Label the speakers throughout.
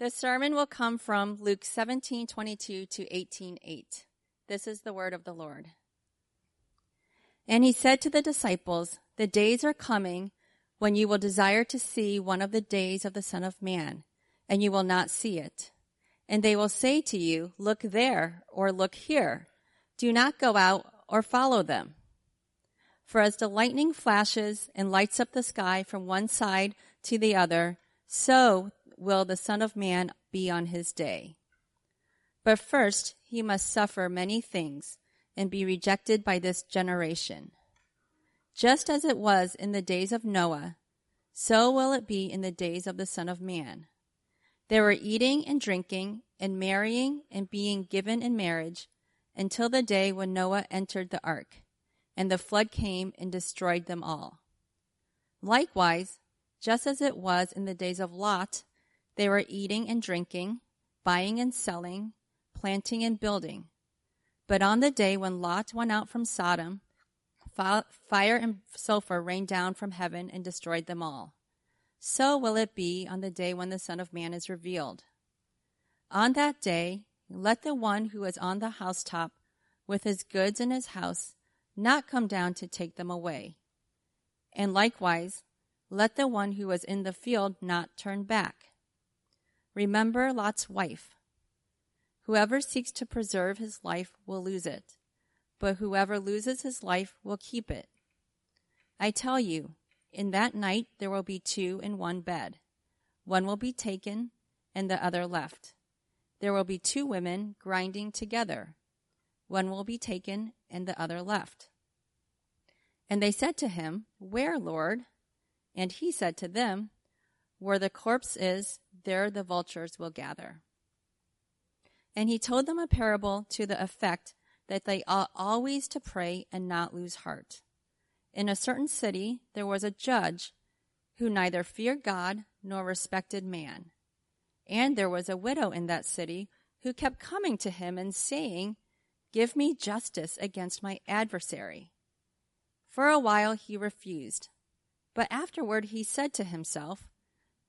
Speaker 1: The sermon will come from Luke 17:22 to 18:8. This is the word of the Lord. And he said to the disciples, "The days are coming when you will desire to see one of the days of the Son of Man, and you will not see it. And they will say to you, Look there, or look here. Do not go out or follow them. For as the lightning flashes and lights up the sky from one side to the other, so will the Son of Man be on his day. But first he must suffer many things and be rejected by this generation. Just as it was in the days of Noah, so will it be in the days of the Son of Man. They were eating and drinking and marrying and being given in marriage until the day when Noah entered the ark, and the flood came and destroyed them all. Likewise, just as it was in the days of Lot, they were eating and drinking, buying and selling, planting and building. But on the day when Lot went out from Sodom, fire and sulfur rained down from heaven and destroyed them all. So will it be on the day when the Son of Man is revealed. On that day, let the one who is on the housetop with his goods in his house not come down to take them away. And likewise, let the one who is in the field not turn back. Remember Lot's wife. Whoever seeks to preserve his life will lose it but whoever loses his life will keep it. I tell you, in that night there will be two in one bed. One will be taken and the other left. There will be two women grinding together. One will be taken and the other left. And they said to him, Where, Lord? And he said to them, Where the corpse is, there the vultures will gather. And he told them a parable to the effect that they ought always to pray and not lose heart. In a certain city there was a judge who neither feared God nor respected man. And there was a widow in that city who kept coming to him and saying, Give me justice against my adversary. For a while he refused. But afterward he said to himself,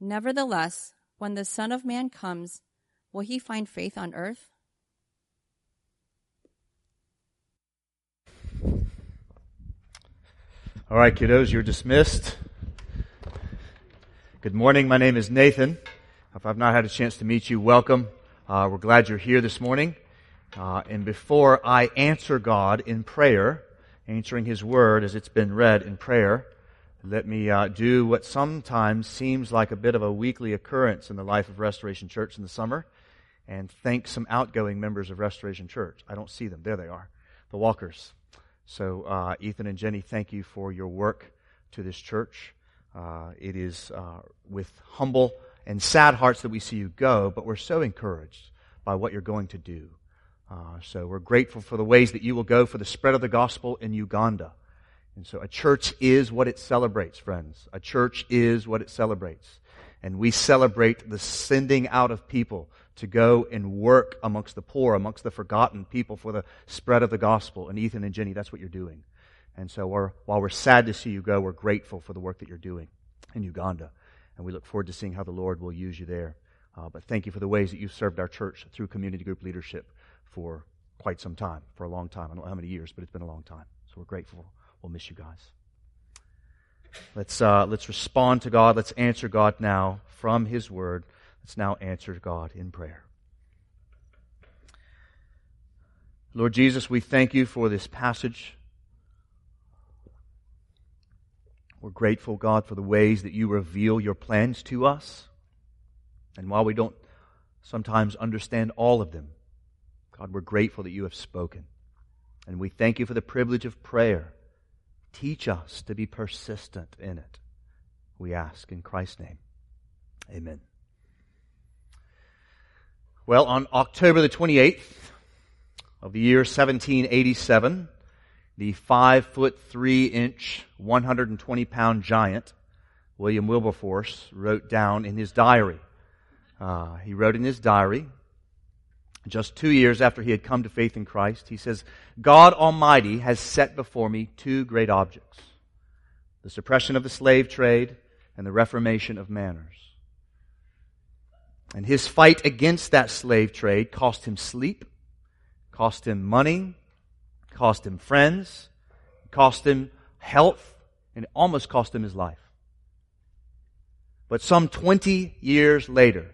Speaker 1: Nevertheless, when the Son of Man comes, will he find faith on earth?
Speaker 2: All right, kiddos, you're dismissed. Good morning. My name is Nathan. If I've not had a chance to meet you, welcome. Uh, we're glad you're here this morning. Uh, and before I answer God in prayer, answering His Word as it's been read in prayer, let me uh, do what sometimes seems like a bit of a weekly occurrence in the life of Restoration Church in the summer, and thank some outgoing members of Restoration Church. I don't see them. There they are, the walkers. So, uh, Ethan and Jenny, thank you for your work to this church. Uh, it is uh, with humble and sad hearts that we see you go, but we're so encouraged by what you're going to do. Uh, so, we're grateful for the ways that you will go for the spread of the gospel in Uganda. And so, a church is what it celebrates, friends. A church is what it celebrates. And we celebrate the sending out of people to go and work amongst the poor, amongst the forgotten people for the spread of the gospel. And Ethan and Jenny, that's what you're doing. And so we're, while we're sad to see you go, we're grateful for the work that you're doing in Uganda. And we look forward to seeing how the Lord will use you there. Uh, but thank you for the ways that you've served our church through community group leadership for quite some time, for a long time. I don't know how many years, but it's been a long time. So we're grateful. We'll miss you guys. Let's, uh, let's respond to God. Let's answer God now from His Word. Let's now answer God in prayer. Lord Jesus, we thank you for this passage. We're grateful, God, for the ways that you reveal your plans to us. And while we don't sometimes understand all of them, God, we're grateful that you have spoken. And we thank you for the privilege of prayer. Teach us to be persistent in it. We ask in Christ's name. Amen. Well, on October the 28th of the year 1787, the five foot three inch, 120 pound giant, William Wilberforce, wrote down in his diary. Uh, he wrote in his diary, just two years after he had come to faith in Christ, he says, God Almighty has set before me two great objects the suppression of the slave trade and the reformation of manners. And his fight against that slave trade cost him sleep, cost him money, cost him friends, cost him health, and it almost cost him his life. But some 20 years later,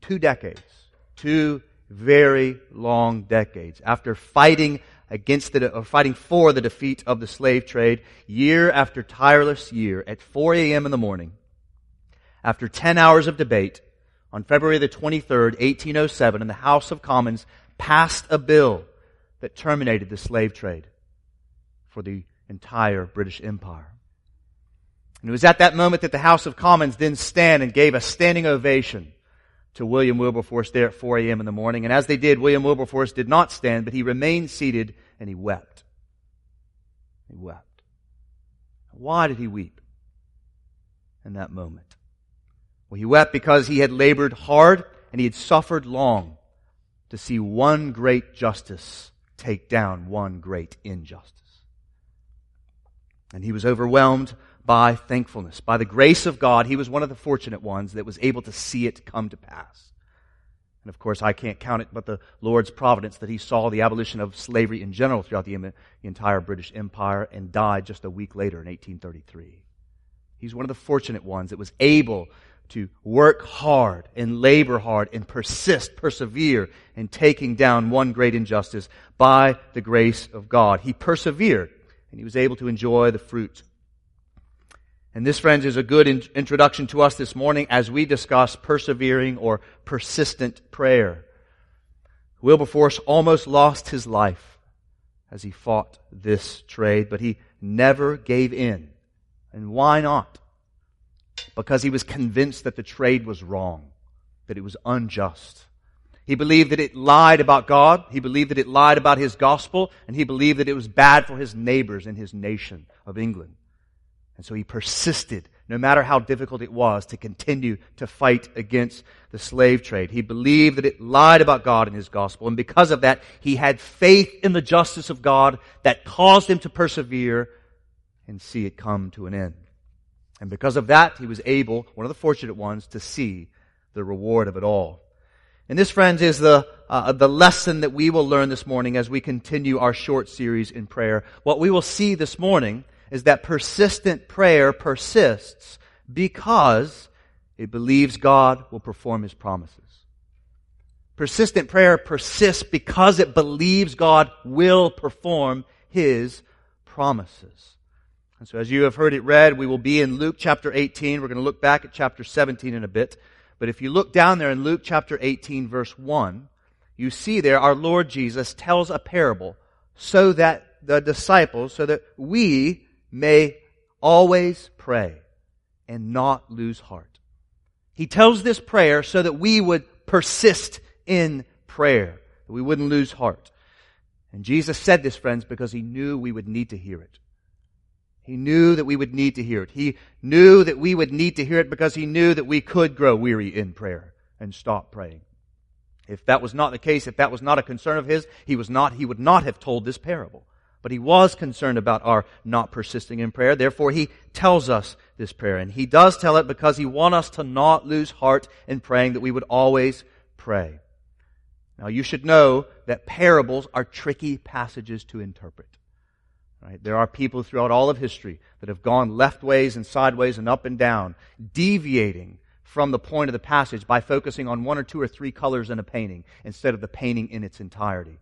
Speaker 2: two decades, two very long decades, after fighting against the, or fighting for the defeat of the slave trade, year after tireless year, at 4 a.m. in the morning, after 10 hours of debate, on February the 23rd, 1807, in the House of Commons, passed a bill that terminated the slave trade for the entire British Empire. And it was at that moment that the House of Commons then stand and gave a standing ovation to William Wilberforce there at 4 a.m. in the morning. And as they did, William Wilberforce did not stand, but he remained seated and he wept. He wept. Why did he weep in that moment? Well, he wept because he had labored hard and he had suffered long to see one great justice take down one great injustice. And he was overwhelmed by thankfulness. By the grace of God, he was one of the fortunate ones that was able to see it come to pass. And of course, I can't count it but the Lord's providence that he saw the abolition of slavery in general throughout the, entire British Empire and died just a week later in 1833. He's one of the fortunate ones that was able to work hard and labor hard and persist, persevere in taking down one great injustice by the grace of God. He persevered and he was able to enjoy the fruit. And this, friends, is a good in- introduction to us this morning as we discuss persevering or persistent prayer. Wilberforce almost lost his life as he fought this trade, but he never gave in. And why not? because he was convinced that the trade was wrong, that it was unjust. He believed that it lied about God. He believed that it lied about his gospel. And he believed that it was bad for his neighbors and his nation of England. And so he persisted, no matter how difficult it was, to continue to fight against the slave trade. He believed that it lied about God and his gospel. And because of that, he had faith in the justice of God that caused him to persevere and see it come to an end. And because of that, he was able, one of the fortunate ones, to see the reward of it all. And this, friends, is the, uh, the lesson that we will learn this morning as we continue our short series in prayer. What we will see this morning is that persistent prayer persists because it believes God will perform His promises. Persistent prayer persists because it believes God will perform His promises. And so as you have heard it read, we will be in Luke chapter 18. We're going to look back at chapter 17 in a bit. But if you look down there in Luke chapter 18 verse 1, you see there our Lord Jesus tells a parable so that the disciples, so that we may always pray and not lose heart. He tells this prayer so that we would persist in prayer, that we wouldn't lose heart. And Jesus said this, friends, because he knew we would need to hear it. He knew that we would need to hear it. He knew that we would need to hear it because he knew that we could grow weary in prayer and stop praying. If that was not the case, if that was not a concern of his, he was not, he would not have told this parable. But he was concerned about our not persisting in prayer. Therefore, he tells us this prayer. And he does tell it because he wants us to not lose heart in praying, that we would always pray. Now, you should know that parables are tricky passages to interpret. Right? There are people throughout all of history that have gone left ways and sideways and up and down, deviating from the point of the passage by focusing on one or two or three colors in a painting instead of the painting in its entirety.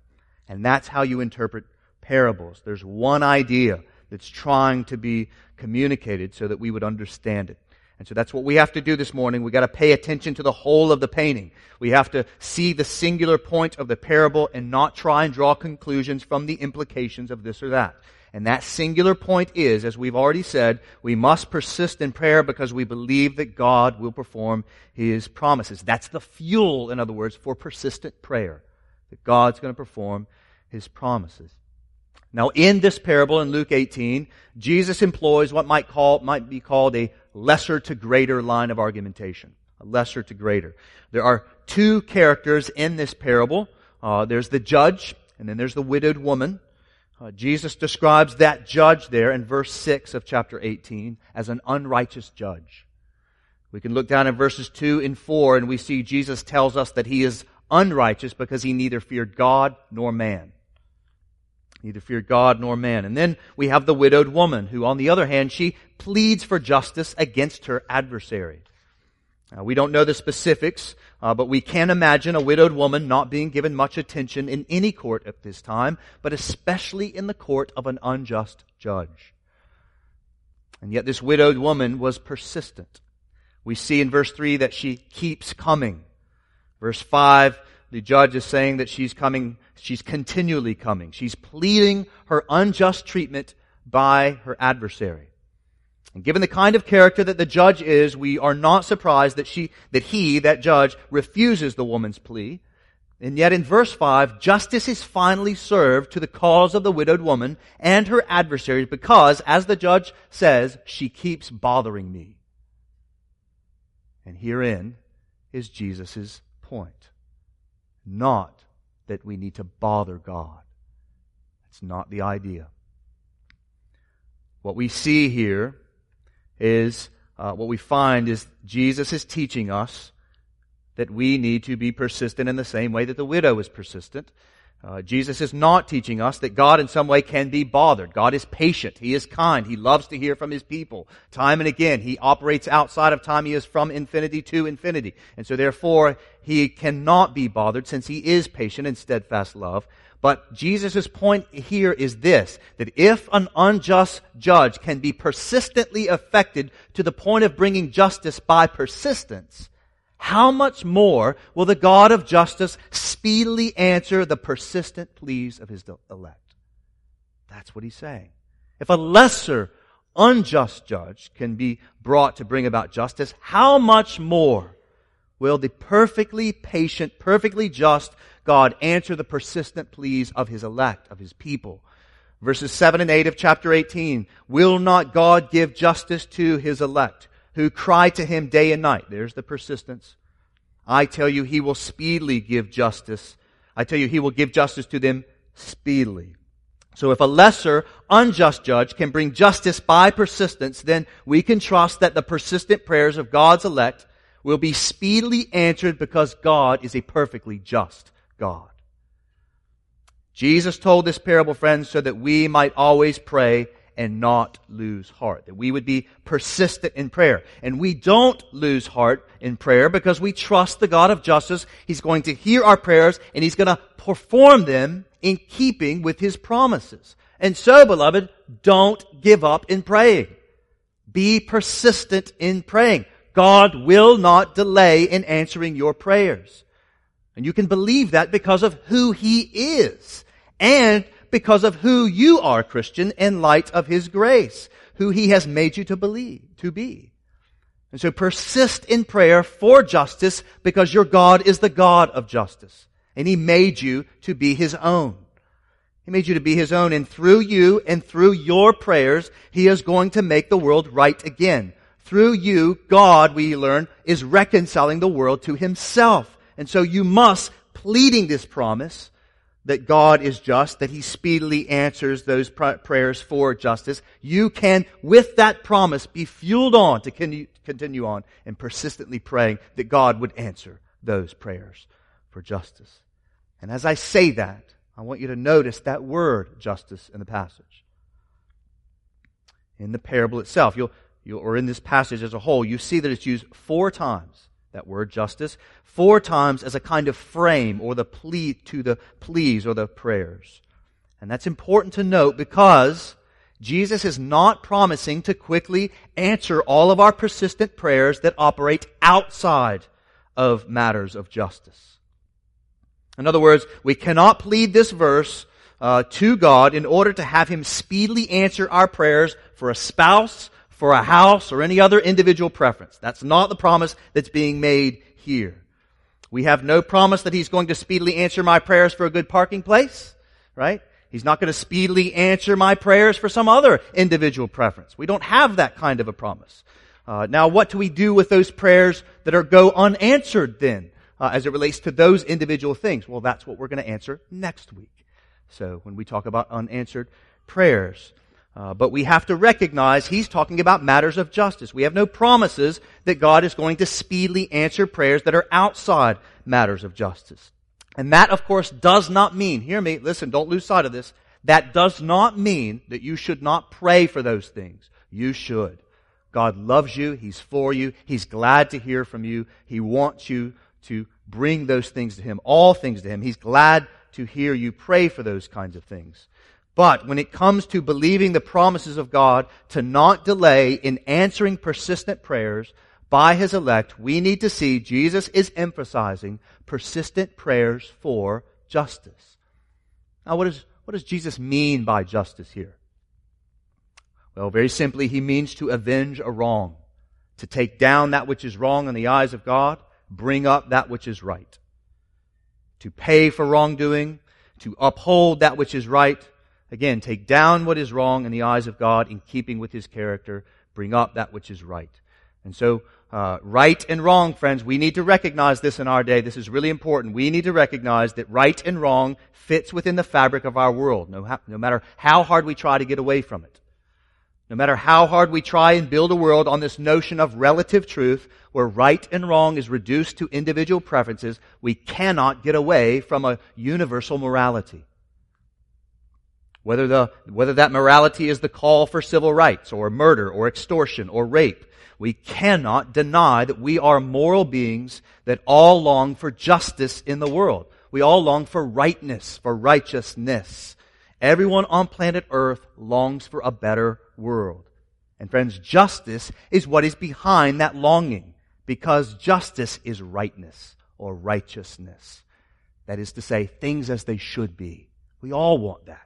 Speaker 2: And that's how you interpret parables. There's one idea that's trying to be communicated so that we would understand it. And so that's what we have to do this morning. We got to pay attention to the whole of the painting. We have to see the singular point of the parable and not try and draw conclusions from the implications of this or that. And that singular point is, as we've already said, we must persist in prayer because we believe that God will perform His promises. That's the fuel, in other words, for persistent prayer. That God's going to perform His promises. Now, in this parable in Luke 18, Jesus employs what might call, might be called a lesser to greater line of argumentation. A lesser to greater. There are two characters in this parable. Uh, there's the judge, and then there's the widowed woman. Uh, Jesus describes that judge there in verse 6 of chapter 18 as an unrighteous judge. We can look down in verses 2 and 4 and we see Jesus tells us that he is unrighteous because he neither feared God nor man. Neither feared God nor man. And then we have the widowed woman who, on the other hand, she pleads for justice against her adversary. Uh, we don't know the specifics, uh, but we can imagine a widowed woman not being given much attention in any court at this time, but especially in the court of an unjust judge. And yet this widowed woman was persistent. We see in verse 3 that she keeps coming. Verse 5, the judge is saying that she's coming, she's continually coming. She's pleading her unjust treatment by her adversary. And given the kind of character that the judge is, we are not surprised that she, that he, that judge, refuses the woman's plea. And yet in verse 5, justice is finally served to the cause of the widowed woman and her adversaries because, as the judge says, she keeps bothering me. And herein is Jesus' point. Not that we need to bother God. That's not the idea. What we see here is uh, what we find is Jesus is teaching us that we need to be persistent in the same way that the widow was persistent. Uh, Jesus is not teaching us that God in some way can be bothered. God is patient. He is kind. He loves to hear from His people. Time and again, He operates outside of time. He is from infinity to infinity. And so therefore, He cannot be bothered since He is patient and steadfast love. But Jesus' point here is this, that if an unjust judge can be persistently affected to the point of bringing justice by persistence, how much more will the God of justice speedily answer the persistent pleas of his elect? That's what he's saying. If a lesser unjust judge can be brought to bring about justice, how much more will the perfectly patient, perfectly just God answer the persistent pleas of his elect, of his people. Verses 7 and 8 of chapter 18. Will not God give justice to his elect who cry to him day and night? There's the persistence. I tell you, he will speedily give justice. I tell you, he will give justice to them speedily. So if a lesser, unjust judge can bring justice by persistence, then we can trust that the persistent prayers of God's elect will be speedily answered because God is a perfectly just God. Jesus told this parable, friends, so that we might always pray and not lose heart. That we would be persistent in prayer. And we don't lose heart in prayer because we trust the God of justice. He's going to hear our prayers and He's going to perform them in keeping with His promises. And so, beloved, don't give up in praying. Be persistent in praying. God will not delay in answering your prayers. And you can believe that because of who He is and because of who you are, Christian, in light of His grace, who He has made you to believe, to be. And so persist in prayer for justice because your God is the God of justice. And He made you to be His own. He made you to be His own and through you and through your prayers, He is going to make the world right again. Through you, God, we learn, is reconciling the world to Himself. And so you must, pleading this promise, that God is just, that He speedily answers those prayers for justice, you can, with that promise, be fueled on to continue on and persistently praying that God would answer those prayers for justice. And as I say that, I want you to notice that word, justice, in the passage. In the parable itself, you'll, you'll, or in this passage as a whole, you see that it's used four times that word justice, four times as a kind of frame or the plea to the pleas or the prayers. And that's important to note because Jesus is not promising to quickly answer all of our persistent prayers that operate outside of matters of justice. In other words, we cannot plead this verse uh, to God in order to have Him speedily answer our prayers for a spouse, for a house, or any other individual preference. That's not the promise that's being made here. We have no promise that He's going to speedily answer my prayers for a good parking place, right? He's not going to speedily answer my prayers for some other individual preference. We don't have that kind of a promise. Uh, now, what do we do with those prayers that are go unanswered then, uh, as it relates to those individual things? Well, that's what we're going to answer next week. So, when we talk about unanswered prayers, uh, but we have to recognize he's talking about matters of justice. We have no promises that God is going to speedily answer prayers that are outside matters of justice. And that, of course, does not mean, hear me, listen, don't lose sight of this. That does not mean that you should not pray for those things. You should. God loves you. He's for you. He's glad to hear from you. He wants you to bring those things to Him, all things to Him. He's glad to hear you pray for those kinds of things. But when it comes to believing the promises of God, to not delay in answering persistent prayers by His elect, we need to see Jesus is emphasizing persistent prayers for justice. Now, what, is, what does Jesus mean by justice here? Well, very simply, He means to avenge a wrong, to take down that which is wrong in the eyes of God, bring up that which is right, to pay for wrongdoing, to uphold that which is right, Again, take down what is wrong in the eyes of God in keeping with his character, bring up that which is right. And so, uh, right and wrong, friends, we need to recognize this in our day. This is really important. We need to recognize that right and wrong fits within the fabric of our world, no, no matter how hard we try to get away from it. No matter how hard we try and build a world on this notion of relative truth, where right and wrong is reduced to individual preferences, we cannot get away from a universal morality. Whether, the, whether that morality is the call for civil rights or murder or extortion or rape, we cannot deny that we are moral beings that all long for justice in the world. We all long for rightness, for righteousness. Everyone on planet Earth longs for a better world. And friends, justice is what is behind that longing because justice is rightness or righteousness. That is to say, things as they should be. We all want that.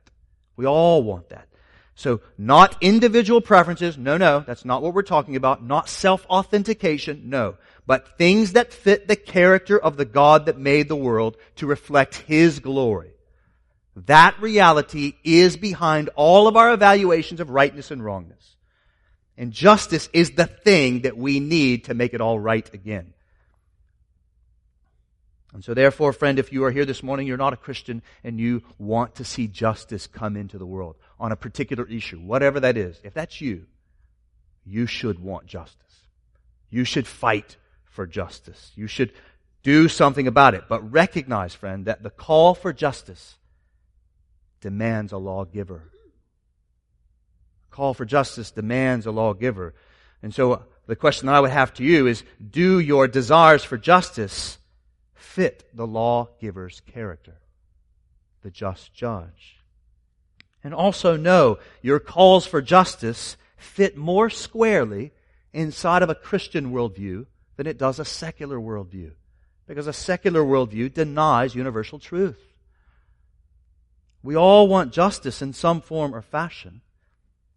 Speaker 2: We all want that. So, not individual preferences. No, no, that's not what we're talking about. Not self-authentication. No. But things that fit the character of the God that made the world to reflect His glory. That reality is behind all of our evaluations of rightness and wrongness. And justice is the thing that we need to make it all right again. And so, therefore, friend, if you are here this morning, you're not a Christian, and you want to see justice come into the world on a particular issue, whatever that is, if that's you, you should want justice. You should fight for justice. You should do something about it. But recognize, friend, that the call for justice demands a lawgiver. Call for justice demands a lawgiver. And so the question that I would have to you is, do your desires for justice fit the lawgiver's character, the just judge. And also know your calls for justice fit more squarely inside of a Christian worldview than it does a secular worldview. Because a secular worldview denies universal truth. We all want justice in some form or fashion.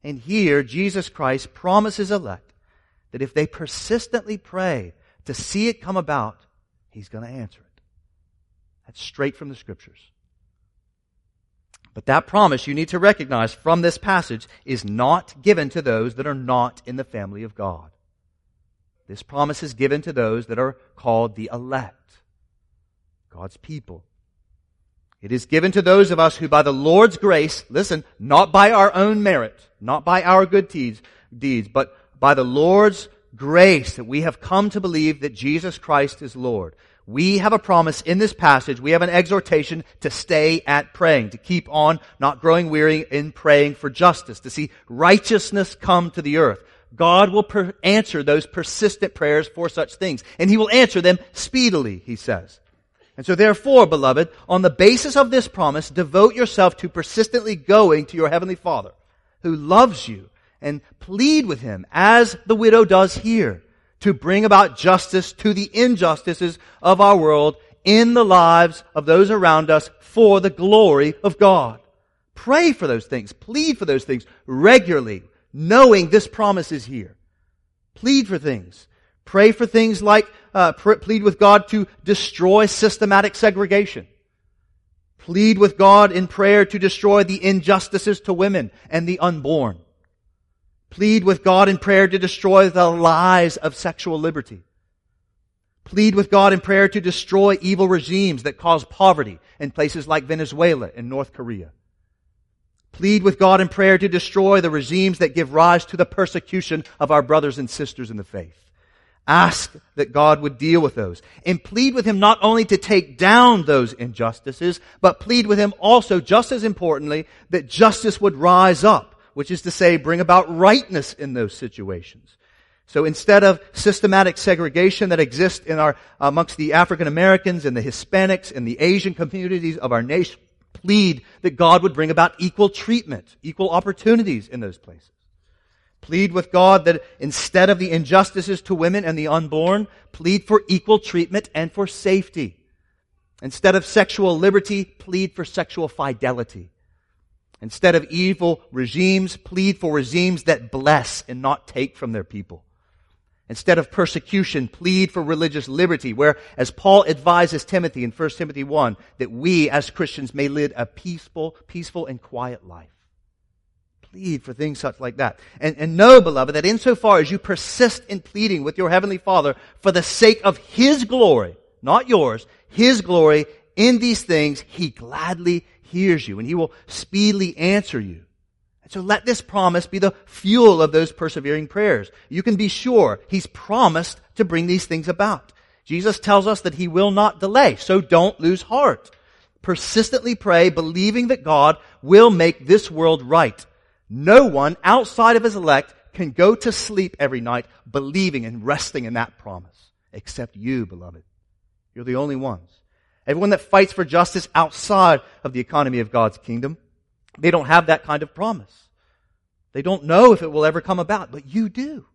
Speaker 2: And here, Jesus Christ promises elect that if they persistently pray to see it come about, He's going to answer it. That's straight from the scriptures. But that promise you need to recognize from this passage is not given to those that are not in the family of God. This promise is given to those that are called the elect, God's people. It is given to those of us who by the Lord's grace, listen, not by our own merit, not by our good deeds, deeds, but by the Lord's grace that we have come to believe that Jesus Christ is Lord we have a promise in this passage. We have an exhortation to stay at praying, to keep on not growing weary in praying for justice, to see righteousness come to the earth. God will per- answer those persistent prayers for such things, and He will answer them speedily, He says. And so therefore, beloved, on the basis of this promise, devote yourself to persistently going to your Heavenly Father, who loves you, and plead with Him, as the widow does here to bring about justice to the injustices of our world in the lives of those around us for the glory of God. Pray for those things. Plead for those things regularly, knowing this promise is here. Plead for things. Pray for things like, uh, plead with God to destroy systematic segregation. Plead with God in prayer to destroy the injustices to women and the unborn. Plead with God in prayer to destroy the lies of sexual liberty. Plead with God in prayer to destroy evil regimes that cause poverty in places like Venezuela and North Korea. Plead with God in prayer to destroy the regimes that give rise to the persecution of our brothers and sisters in the faith. Ask that God would deal with those. And plead with Him not only to take down those injustices, but plead with Him also, just as importantly, that justice would rise up, which is to say, bring about rightness in those situations. So instead of systematic segregation that exists in our, amongst the African Americans and the Hispanics and the Asian communities of our nation, plead that God would bring about equal treatment, equal opportunities in those places. Plead with God that instead of the injustices to women and the unborn, plead for equal treatment and for safety. Instead of sexual liberty, plead for sexual fidelity. Instead of evil regimes, plead for regimes that bless and not take from their people. Instead of persecution, plead for religious liberty, where, as Paul advises Timothy in 1 Timothy 1, that we as Christians may live a peaceful, peaceful and quiet life plead for things such like that. And, and know, beloved, that insofar as you persist in pleading with your heavenly Father for the sake of His glory, not yours, His glory in these things, He gladly hears you and He will speedily answer you. And so let this promise be the fuel of those persevering prayers. You can be sure He's promised to bring these things about. Jesus tells us that He will not delay, so don't lose heart. Persistently pray, believing that God will make this world right. No one outside of his elect can go to sleep every night believing and resting in that promise, except you, beloved. You're the only ones. Everyone that fights for justice outside of the economy of God's kingdom, they don't have that kind of promise. They don't know if it will ever come about, but you do.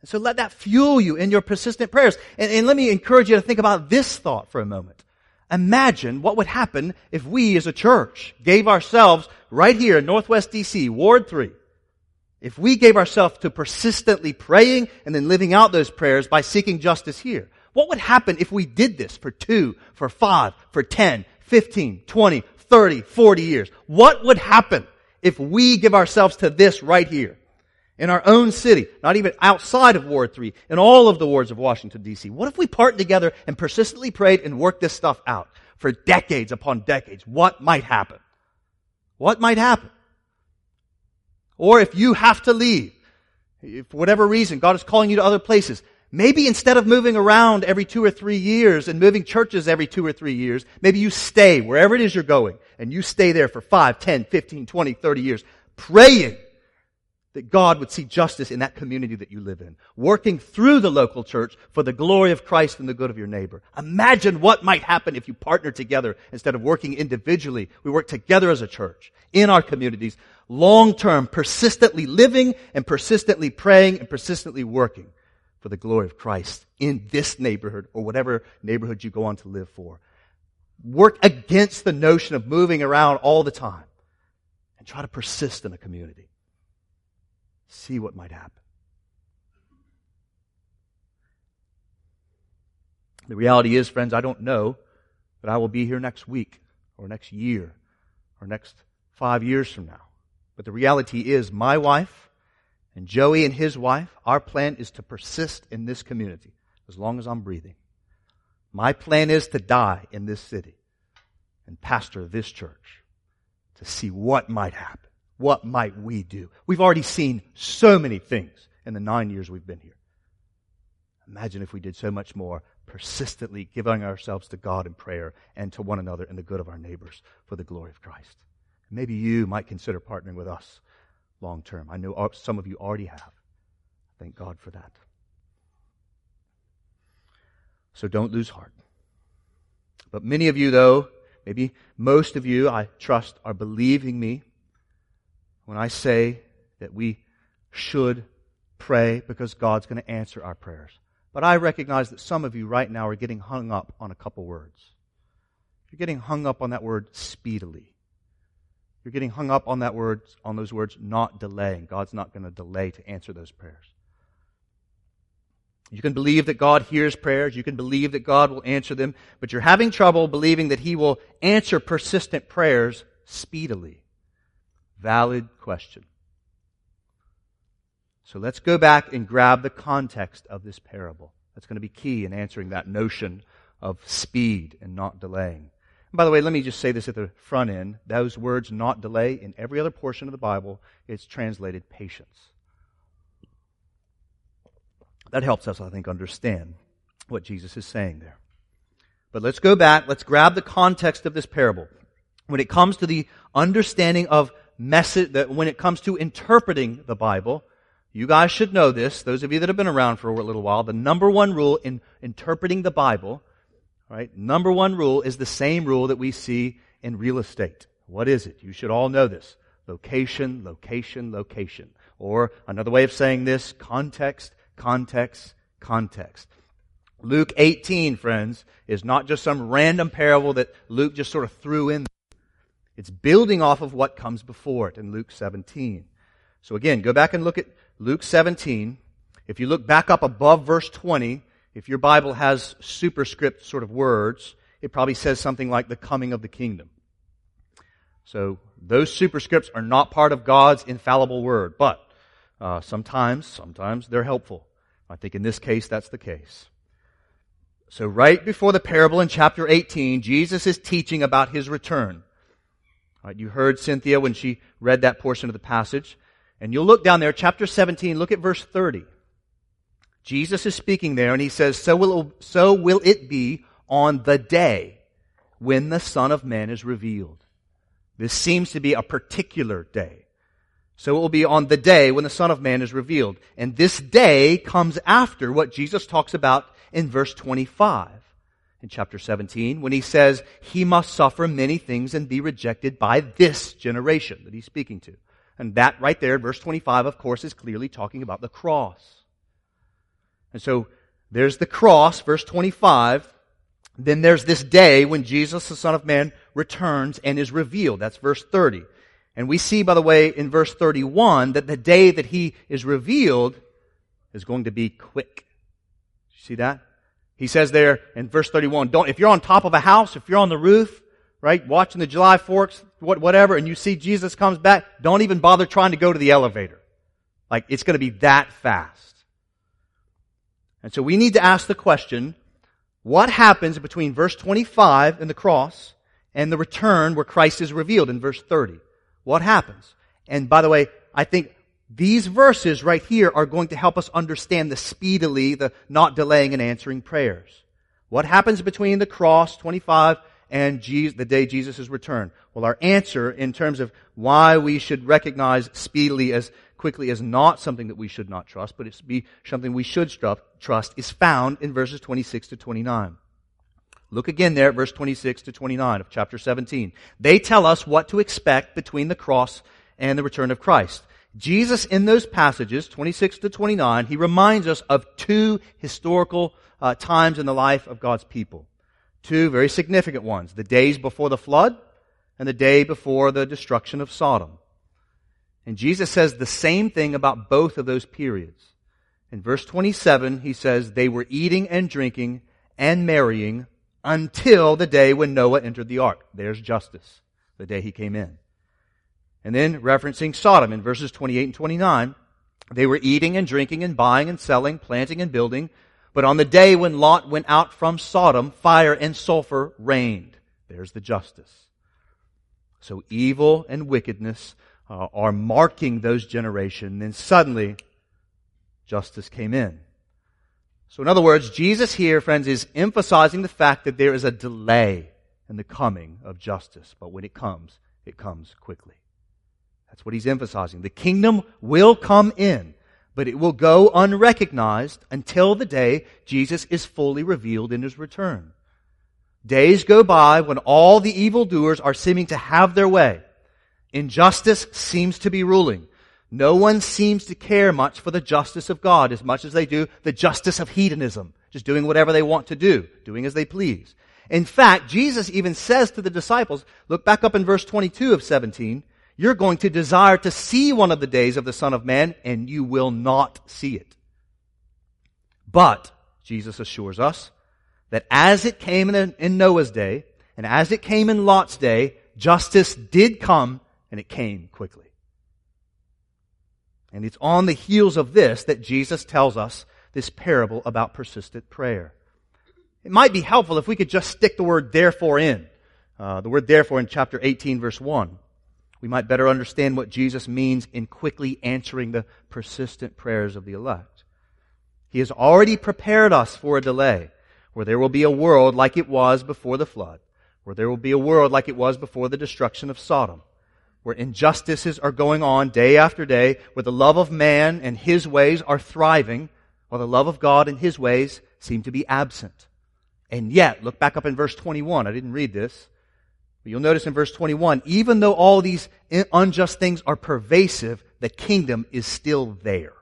Speaker 2: And so let that fuel you in your persistent prayers. And, and let me encourage you to think about this thought for a moment. Imagine what would happen if we as a church gave ourselves right here in Northwest DC, Ward 3, if we gave ourselves to persistently praying and then living out those prayers by seeking justice here, what would happen if we did this for two, for five, for 10, 15, 20, 30, 40 years? What would happen if we give ourselves to this right here? In our own city, not even outside of Ward 3, in all of the wards of Washington DC. What if we partnered together and persistently prayed and worked this stuff out for decades upon decades? What might happen? What might happen? Or if you have to leave, for whatever reason, God is calling you to other places, maybe instead of moving around every two or three years and moving churches every two or three years, maybe you stay wherever it is you're going and you stay there for 5, 10, 15, 20, 30 years, praying that God would see justice in that community that you live in, working through the local church for the glory of Christ and the good of your neighbor. Imagine what might happen if you partner together instead of working individually. We work together as a church in our communities, long term, persistently living and persistently praying and persistently working for the glory of Christ in this neighborhood or whatever neighborhood you go on to live for. Work against the notion of moving around all the time and try to persist in a community see what might happen. The reality is, friends, I don't know that I will be here next week or next year or next five years from now. But the reality is, my wife and Joey and his wife, our plan is to persist in this community as long as I'm breathing. My plan is to die in this city and pastor this church to see what might happen what might we do? We've already seen so many things in the nine years we've been here. Imagine if we did so much more, persistently giving ourselves to God in prayer and to one another and the good of our neighbors for the glory of Christ. Maybe you might consider partnering with us long term. I know uh, some of you already have. Thank God for that. So don't lose heart. But many of you, though, maybe most of you, I trust, are believing me when I say that we should pray because God's going to answer our prayers. But I recognize that some of you right now are getting hung up on a couple words. You're getting hung up on that word speedily. You're getting hung up on that word, on those words, not delaying. God's not going to delay to answer those prayers. You can believe that God hears prayers. You can believe that God will answer them, but you're having trouble believing that He will answer persistent prayers speedily. Valid question. So let's go back and grab the context of this parable. That's going to be key in answering that notion of speed and not delaying. By the way, let me just say this at the front end. Those words, not delay, in every other portion of the Bible, it's translated patience. That helps us, I think, understand what Jesus is saying there. But let's go back. Let's grab the context of this parable. When it comes to the understanding of message, that when it comes to interpreting the Bible, you guys should know this. Those of you that have been around for a little while, the number one rule in interpreting the Bible, right? Number one rule is the same rule that we see in real estate. What is it? You should all know this. Location, location, location. Or another way of saying this, context, context, context. Luke 18, friends, is not just some random parable that Luke just sort of threw in. It's building off of what comes before it in Luke 17. So again, go back and look at Luke 17. If you look back up above verse 20, if your Bible has superscript sort of words, it probably says something like the coming of the kingdom. So those superscripts are not part of God's infallible word, but uh, sometimes, sometimes they're helpful. I think in this case, that's the case. So right before the parable in chapter 18, Jesus is teaching about his return. Right, you heard Cynthia when she read that portion of the passage. And you'll look down there, chapter 17, look at verse 30. Jesus is speaking there and he says, so will, so will it be on the day when the Son of Man is revealed. This seems to be a particular day. So it will be on the day when the Son of Man is revealed. And this day comes after what Jesus talks about in verse 25 in chapter 17 when he says he must suffer many things and be rejected by this generation that he's speaking to. And that right there, verse 25, of course, is clearly talking about the cross. And so there's the cross, verse 25. Then there's this day when Jesus, the Son of Man, returns and is revealed. That's verse 30. And we see, by the way, in verse 31 that the day that he is revealed is going to be quick. See that? He says there in verse 31, don't, if you're on top of a house, if you're on the roof, right, watching the July forks, whatever, and you see Jesus comes back, don't even bother trying to go to the elevator. Like, it's going to be that fast. And so we need to ask the question, what happens between verse 25 and the cross and the return where Christ is revealed in verse 30? what happens? And by the way, I think these verses right here are going to help us understand the speedily, the not delaying and answering prayers. What happens between the cross, 25, and Jesus, the day Jesus' return? Well, our answer in terms of why we should recognize speedily as quickly as not something that we should not trust, but it's be something we should trust is found in verses 26 to 29. Look again there at verse 26 to 29 of chapter 17. They tell us what to expect between the cross and the return of Christ. Jesus in those passages, 26 to 29, he reminds us of two historical uh, times in the life of God's people. Two very significant ones. The days before the flood and the day before the destruction of Sodom. And Jesus says the same thing about both of those periods. In verse 27, he says, they were eating and drinking and marrying until the day when Noah entered the ark. There's justice, the day he came in. And then referencing Sodom in verses 28 and 29, they were eating and drinking and buying and selling, planting and building. But on the day when Lot went out from Sodom, fire and sulfur rained. There's the justice. So evil and wickedness uh, are marking those generations. Then suddenly, justice came in. So in other words, Jesus here, friends, is emphasizing the fact that there is a delay in the coming of justice. But when it comes, it comes quickly. That's what he's emphasizing. The kingdom will come in, but it will go unrecognized until the day Jesus is fully revealed in his return. Days go by when all the evildoers are seeming to have their way. Injustice seems to be ruling. No one seems to care much for the justice of God as much as they do the justice of hedonism, just doing whatever they want to do, doing as they please. In fact, Jesus even says to the disciples, look back up in verse 22 of 17, You're going to desire to see one of the days of the Son of Man, and you will not see it. But, Jesus assures us, that as it came in, in Noah's day, and as it came in Lot's day, justice did come, and it came quickly. And it's on the heels of this that Jesus tells us this parable about persistent prayer. It might be helpful if we could just stick the word therefore in. Uh, the word therefore in chapter 18 verse 1 we might better understand what Jesus means in quickly answering the persistent prayers of the elect. He has already prepared us for a delay, where there will be a world like it was before the flood, where there will be a world like it was before the destruction of Sodom, where injustices are going on day after day, where the love of man and his ways are thriving, while the love of God and his ways seem to be absent. And yet, look back up in verse 21. I didn't read this. But you'll notice in verse 21, even though all these unjust things are pervasive, the kingdom is still there.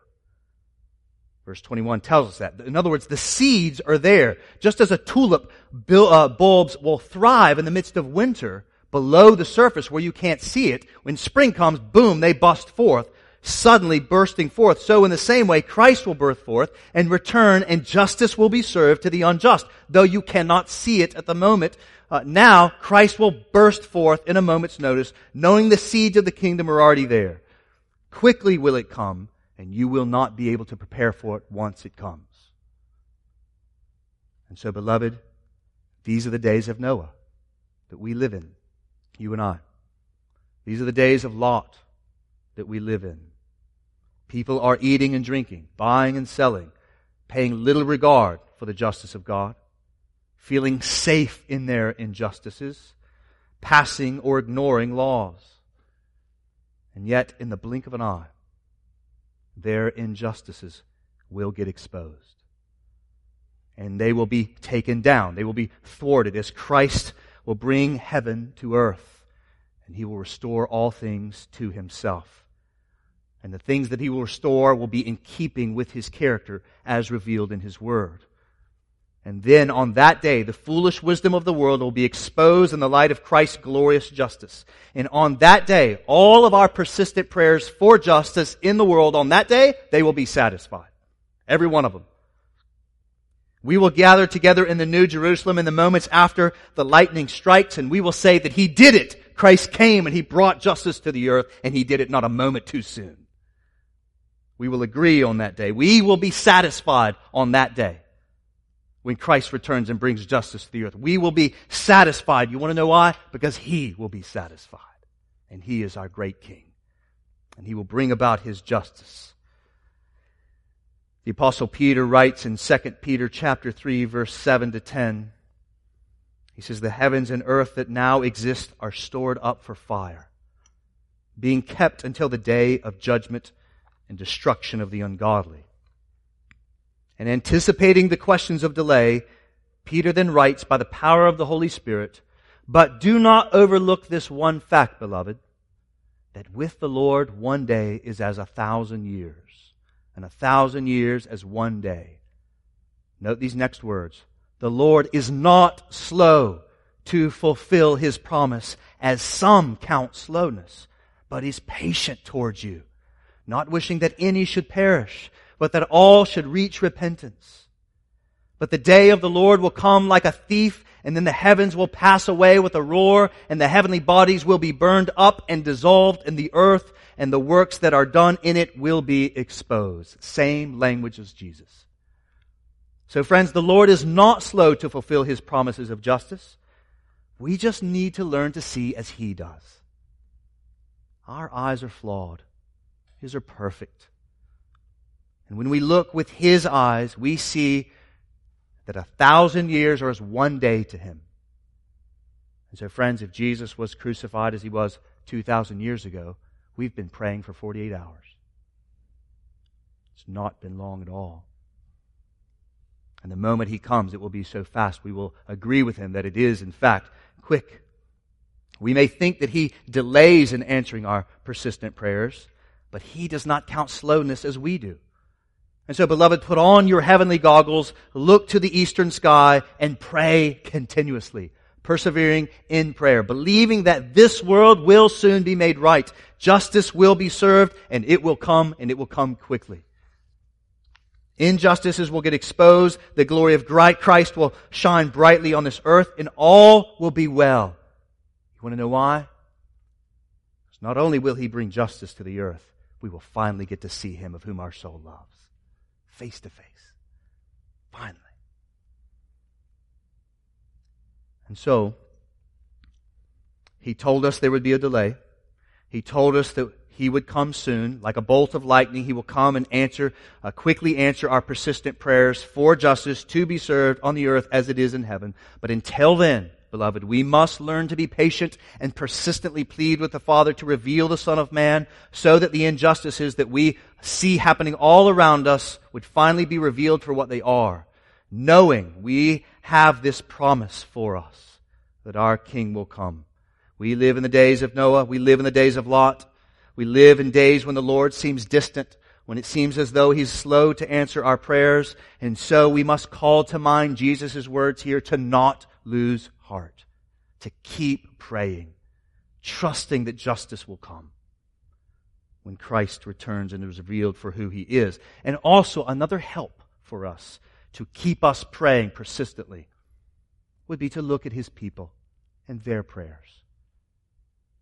Speaker 2: Verse 21 tells us that. In other words, the seeds are there. Just as a tulip uh, bulbs will thrive in the midst of winter, below the surface where you can't see it, when spring comes, boom, they bust forth, suddenly bursting forth. So in the same way, Christ will burst forth and return and justice will be served to the unjust. Though you cannot see it at the moment, uh, now Christ will burst forth in a moment's notice, knowing the seeds of the kingdom are already there. Quickly will it come, and you will not be able to prepare for it once it comes. And so, beloved, these are the days of Noah that we live in, you and I. These are the days of Lot that we live in. People are eating and drinking, buying and selling, paying little regard for the justice of God feeling safe in their injustices, passing or ignoring laws. And yet, in the blink of an eye, their injustices will get exposed. And they will be taken down. They will be thwarted as Christ will bring heaven to earth. And he will restore all things to himself. And the things that he will restore will be in keeping with his character as revealed in his word. And then on that day, the foolish wisdom of the world will be exposed in the light of Christ's glorious justice. And on that day, all of our persistent prayers for justice in the world, on that day, they will be satisfied. Every one of them. We will gather together in the New Jerusalem in the moments after the lightning strikes and we will say that He did it. Christ came and He brought justice to the earth and He did it not a moment too soon. We will agree on that day. We will be satisfied on that day when Christ returns and brings justice to the earth. We will be satisfied. You want to know why? Because He will be satisfied. And He is our great King. And He will bring about His justice. The apostle Peter writes in 2 Peter chapter 3 verse 7 to 10. He says, the heavens and earth that now exist are stored up for fire, being kept until the day of judgment and destruction of the ungodly. And anticipating the questions of delay, Peter then writes by the power of the Holy Spirit, But do not overlook this one fact, beloved, that with the Lord one day is as a thousand years, and a thousand years as one day. Note these next words. The Lord is not slow to fulfill his promise, as some count slowness, but is patient towards you, not wishing that any should perish, but that all should reach repentance. But the day of the Lord will come like a thief, and then the heavens will pass away with a roar, and the heavenly bodies will be burned up and dissolved in the earth, and the works that are done in it will be exposed. Same language as Jesus. So friends, the Lord is not slow to fulfill his promises of justice. We just need to learn to see as he does. Our eyes are flawed. His are perfect. And when we look with His eyes, we see that a thousand years are as one day to Him. And so, friends, if Jesus was crucified as He was 2,000 years ago, we've been praying for 48 hours. It's not been long at all. And the moment He comes, it will be so fast, we will agree with Him that it is, in fact, quick. We may think that He delays in answering our persistent prayers, but He does not count slowness as we do. And so, beloved, put on your heavenly goggles, look to the eastern sky, and pray continuously. Persevering in prayer, believing that this world will soon be made right. Justice will be served and it will come and it will come quickly. Injustices will get exposed. The glory of Christ will shine brightly on this earth and all will be well. You want to know why? Because not only will he bring justice to the earth, we will finally get to see him of whom our soul loves. Face to face. Finally. And so, he told us there would be a delay. He told us that he would come soon, like a bolt of lightning. He will come and answer, uh, quickly answer our persistent prayers for justice to be served on the earth as it is in heaven. But until then, beloved, we must learn to be patient and persistently plead with the Father to reveal the Son of Man so that the injustices that we see happening all around us would finally be revealed for what they are. Knowing we have this promise for us that our King will come. We live in the days of Noah. We live in the days of Lot. We live in days when the Lord seems distant, when it seems as though He's slow to answer our prayers, and so we must call to mind Jesus' words here to not lose heart, to keep praying, trusting that justice will come when Christ returns and is revealed for who He is. And also another help for us to keep us praying persistently would be to look at His people and their prayers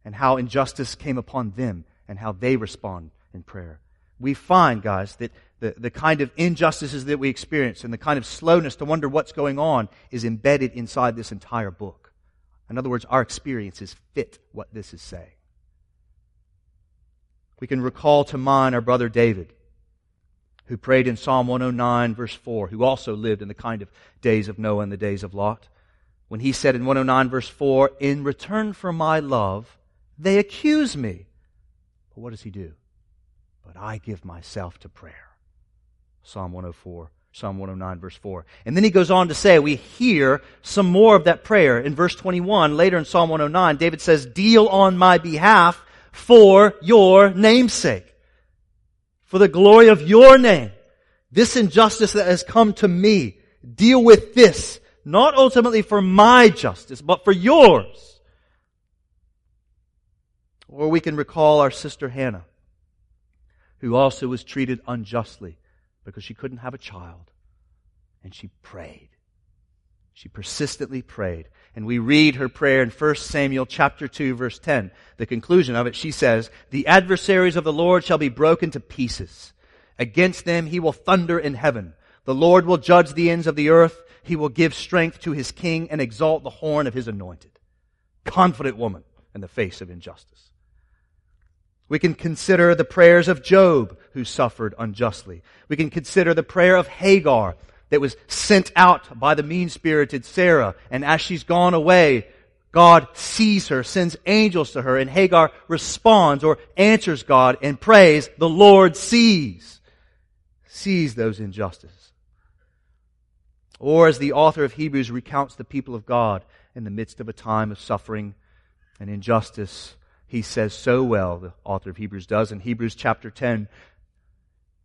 Speaker 2: and how injustice came upon them and how they respond in prayer. We find, guys, that the, the kind of injustices that we experience and the kind of slowness to wonder what's going on is embedded inside this entire book. In other words, our experiences fit what this is saying. We can recall to mind our brother David, who prayed in Psalm 109, verse 4, who also lived in the kind of days of Noah and the days of Lot. When he said in 109, verse 4, In return for my love, they accuse me. But what does he do? But I give myself to prayer. Psalm 104, Psalm 109, verse 4. And then he goes on to say, we hear some more of that prayer. In verse 21, later in Psalm 109, David says, Deal on my behalf for your namesake. For the glory of your name. This injustice that has come to me, deal with this. Not ultimately for my justice, but for yours. Or we can recall our sister Hannah, who also was treated unjustly because she couldn't have a child. And she prayed. She persistently prayed. And we read her prayer in 1 Samuel chapter 2 verse 10. The conclusion of it, she says, The adversaries of the Lord shall be broken to pieces. Against them he will thunder in heaven. The Lord will judge the ends of the earth. He will give strength to his king and exalt the horn of his anointed. Confident woman in the face of injustice. We can consider the prayers of Job, who suffered unjustly. We can consider the prayer of Hagar that was sent out by the mean-spirited Sarah. And as she's gone away, God sees her, sends angels to her, and Hagar responds or answers God and prays, the Lord sees. Sees those injustices. Or as the author of Hebrews recounts the people of God in the midst of a time of suffering and injustice, he says so well, the author of Hebrews does in Hebrews chapter 10.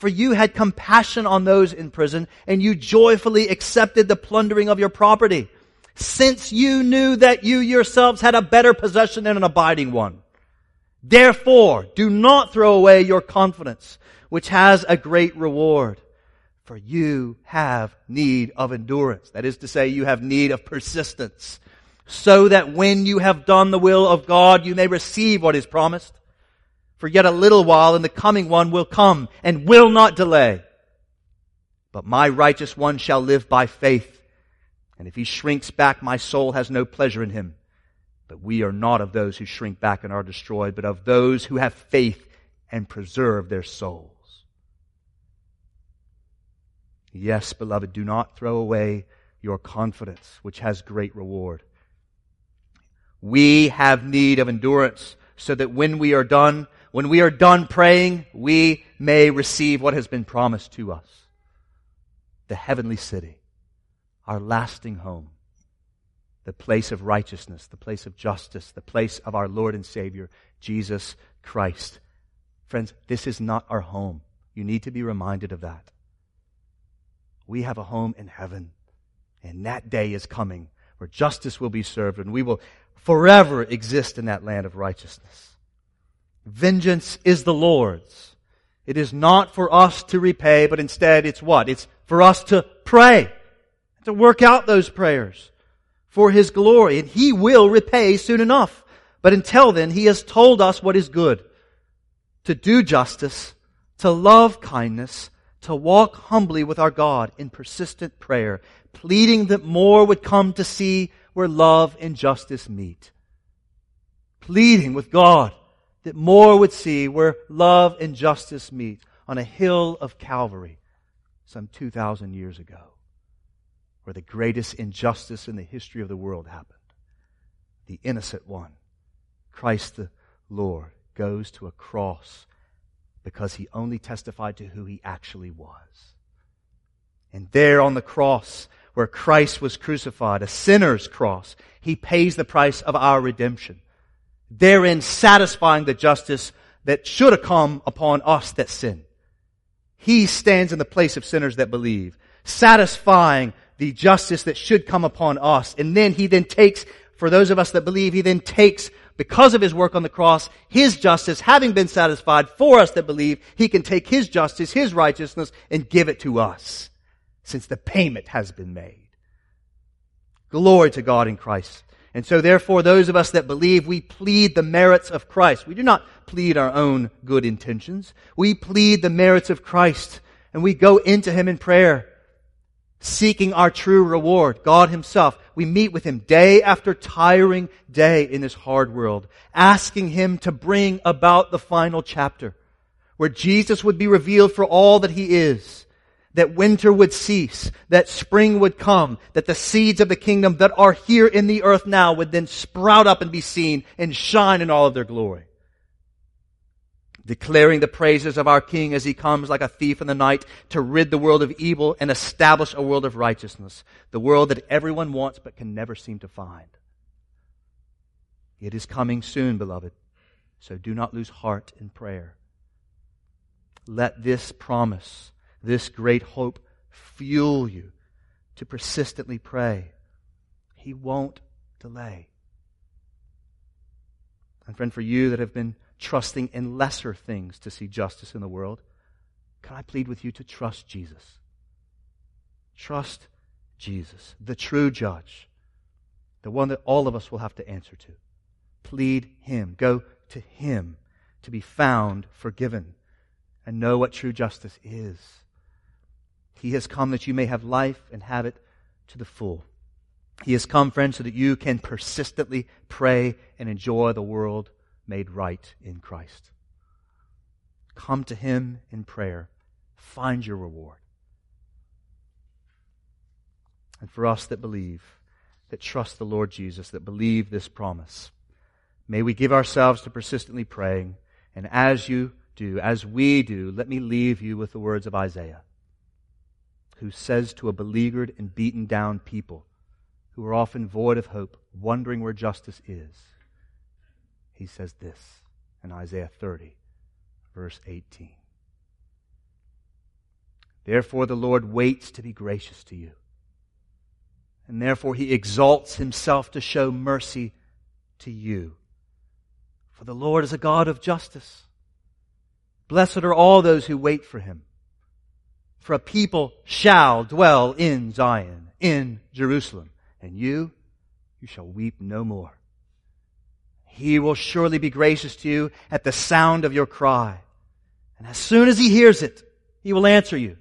Speaker 2: For you had compassion on those in prison, and you joyfully accepted the plundering of your property, since you knew that you yourselves had a better possession and an abiding one. Therefore, do not throw away your confidence, which has a great reward. For you have need of endurance. That is to say, you have need of persistence so that when you have done the will of God, you may receive what is promised. For yet a little while and the coming one will come and will not delay. But my righteous one shall live by faith. And if he shrinks back, my soul has no pleasure in him. But we are not of those who shrink back and are destroyed, but of those who have faith and preserve their souls. Yes, beloved, do not throw away your confidence, which has great reward. We have need of endurance so that when we are done, when we are done praying, we may receive what has been promised to us. The heavenly city, our lasting home, the place of righteousness, the place of justice, the place of our Lord and Savior, Jesus Christ. Friends, this is not our home. You need to be reminded of that. We have a home in heaven, and that day is coming where justice will be served, and we will forever exist in that land of righteousness. Vengeance is the Lord's. It is not for us to repay, but instead it's what? It's for us to pray, to work out those prayers for His glory, and He will repay soon enough. But until then, He has told us what is good. To do justice, to love kindness, to walk humbly with our God in persistent prayer, pleading that more would come to see where love and justice meet. Pleading with God that more would see where love and justice meet on a hill of Calvary some 2,000 years ago, where the greatest injustice in the history of the world happened. The innocent one, Christ the Lord, goes to a cross because he only testified to who he actually was. And there on the cross, where Christ was crucified, a sinner's cross, he pays the price of our redemption. Therein satisfying the justice that should have come upon us that sin. He stands in the place of sinners that believe, satisfying the justice that should come upon us. And then he then takes, for those of us that believe, he then takes, because of his work on the cross, his justice having been satisfied for us that believe, he can take his justice, his righteousness, and give it to us since the payment has been made. Glory to God in Christ. And so therefore, those of us that believe, we plead the merits of Christ. We do not plead our own good intentions. We plead the merits of Christ and we go into Him in prayer, seeking our true reward, God Himself. We meet with Him day after tiring day in this hard world, asking Him to bring about the final chapter where Jesus would be revealed for all that He is that winter would cease, that spring would come, that the seeds of the kingdom that are here in the earth now would then sprout up and be seen and shine in all of their glory. Declaring the praises of our King as he comes like a thief in the night to rid the world of evil and establish a world of righteousness, the world that everyone wants but can never seem to find. It is coming soon, beloved, so do not lose heart in prayer. Let this promise this great hope fuel you to persistently pray. He won't delay. And friend, for you that have been trusting in lesser things to see justice in the world, can I plead with you to trust Jesus? Trust Jesus, the true judge, the one that all of us will have to answer to. Plead Him. Go to Him to be found forgiven and know what true justice is. He has come that you may have life and have it to the full. He has come, friends, so that you can persistently pray and enjoy the world made right in Christ. Come to Him in prayer. Find your reward. And for us that believe, that trust the Lord Jesus, that believe this promise, may we give ourselves to persistently praying. And as you do, as we do, let me leave you with the words of Isaiah who says to a beleaguered and beaten down people who are often void of hope, wondering where justice is, he says this in Isaiah 30, verse 18. Therefore, the Lord waits to be gracious to you. And therefore, he exalts himself to show mercy to you. For the Lord is a God of justice. Blessed are all those who wait for him. For a people shall dwell in Zion, in Jerusalem. And you, you shall weep no more. He will surely be gracious to you at the sound of your cry. And as soon as he hears it, he will answer you.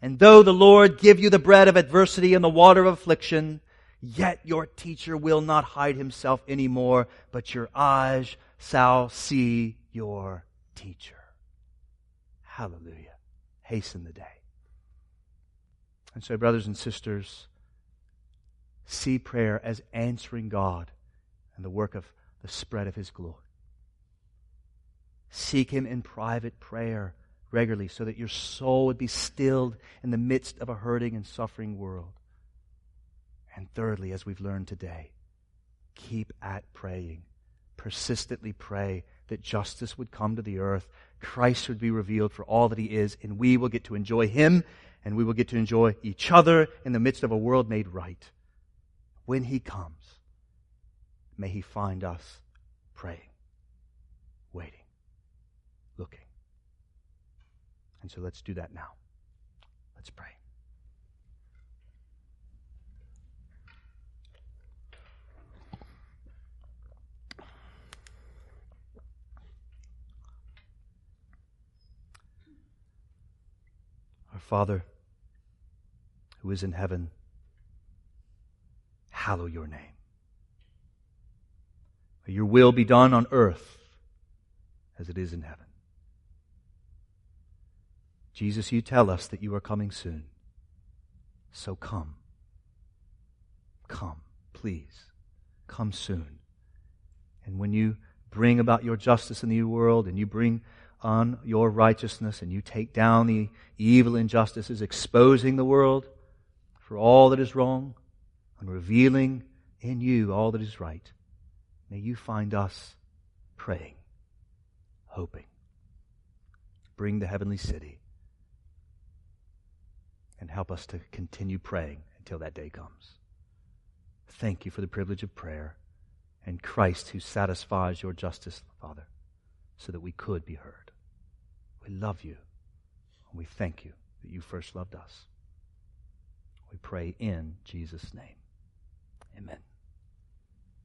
Speaker 2: And though the Lord give you the bread of adversity and the water of affliction, yet your teacher will not hide himself any more, but your eyes shall see your teacher. Hallelujah hasten the day. And so, brothers and sisters, see prayer as answering God and the work of the spread of his glory. Seek him in private prayer regularly so that your soul would be stilled in the midst of a hurting and suffering world. And thirdly, as we've learned today, keep at praying. Persistently pray that justice would come to the earth, Christ would be revealed for all that he is, and we will get to enjoy him, and we will get to enjoy each other in the midst of a world made right. When he comes, may he find us praying, waiting, looking. And so let's do that now. Let's pray. Father, who is in heaven, hallow your name. May your will be done on earth as it is in heaven. Jesus, you tell us that you are coming soon. So come. Come, please. Come soon. And when you bring about your justice in the new world and you bring on your righteousness and you take down the evil injustices, exposing the world for all that is wrong and revealing in you all that is right, may you find us praying, hoping. Bring the heavenly city and help us to continue praying until that day comes. Thank you for the privilege of prayer and Christ who satisfies your justice, Father, so that we could be heard. We love you and we thank you that you first loved us. We pray in Jesus' name. Amen.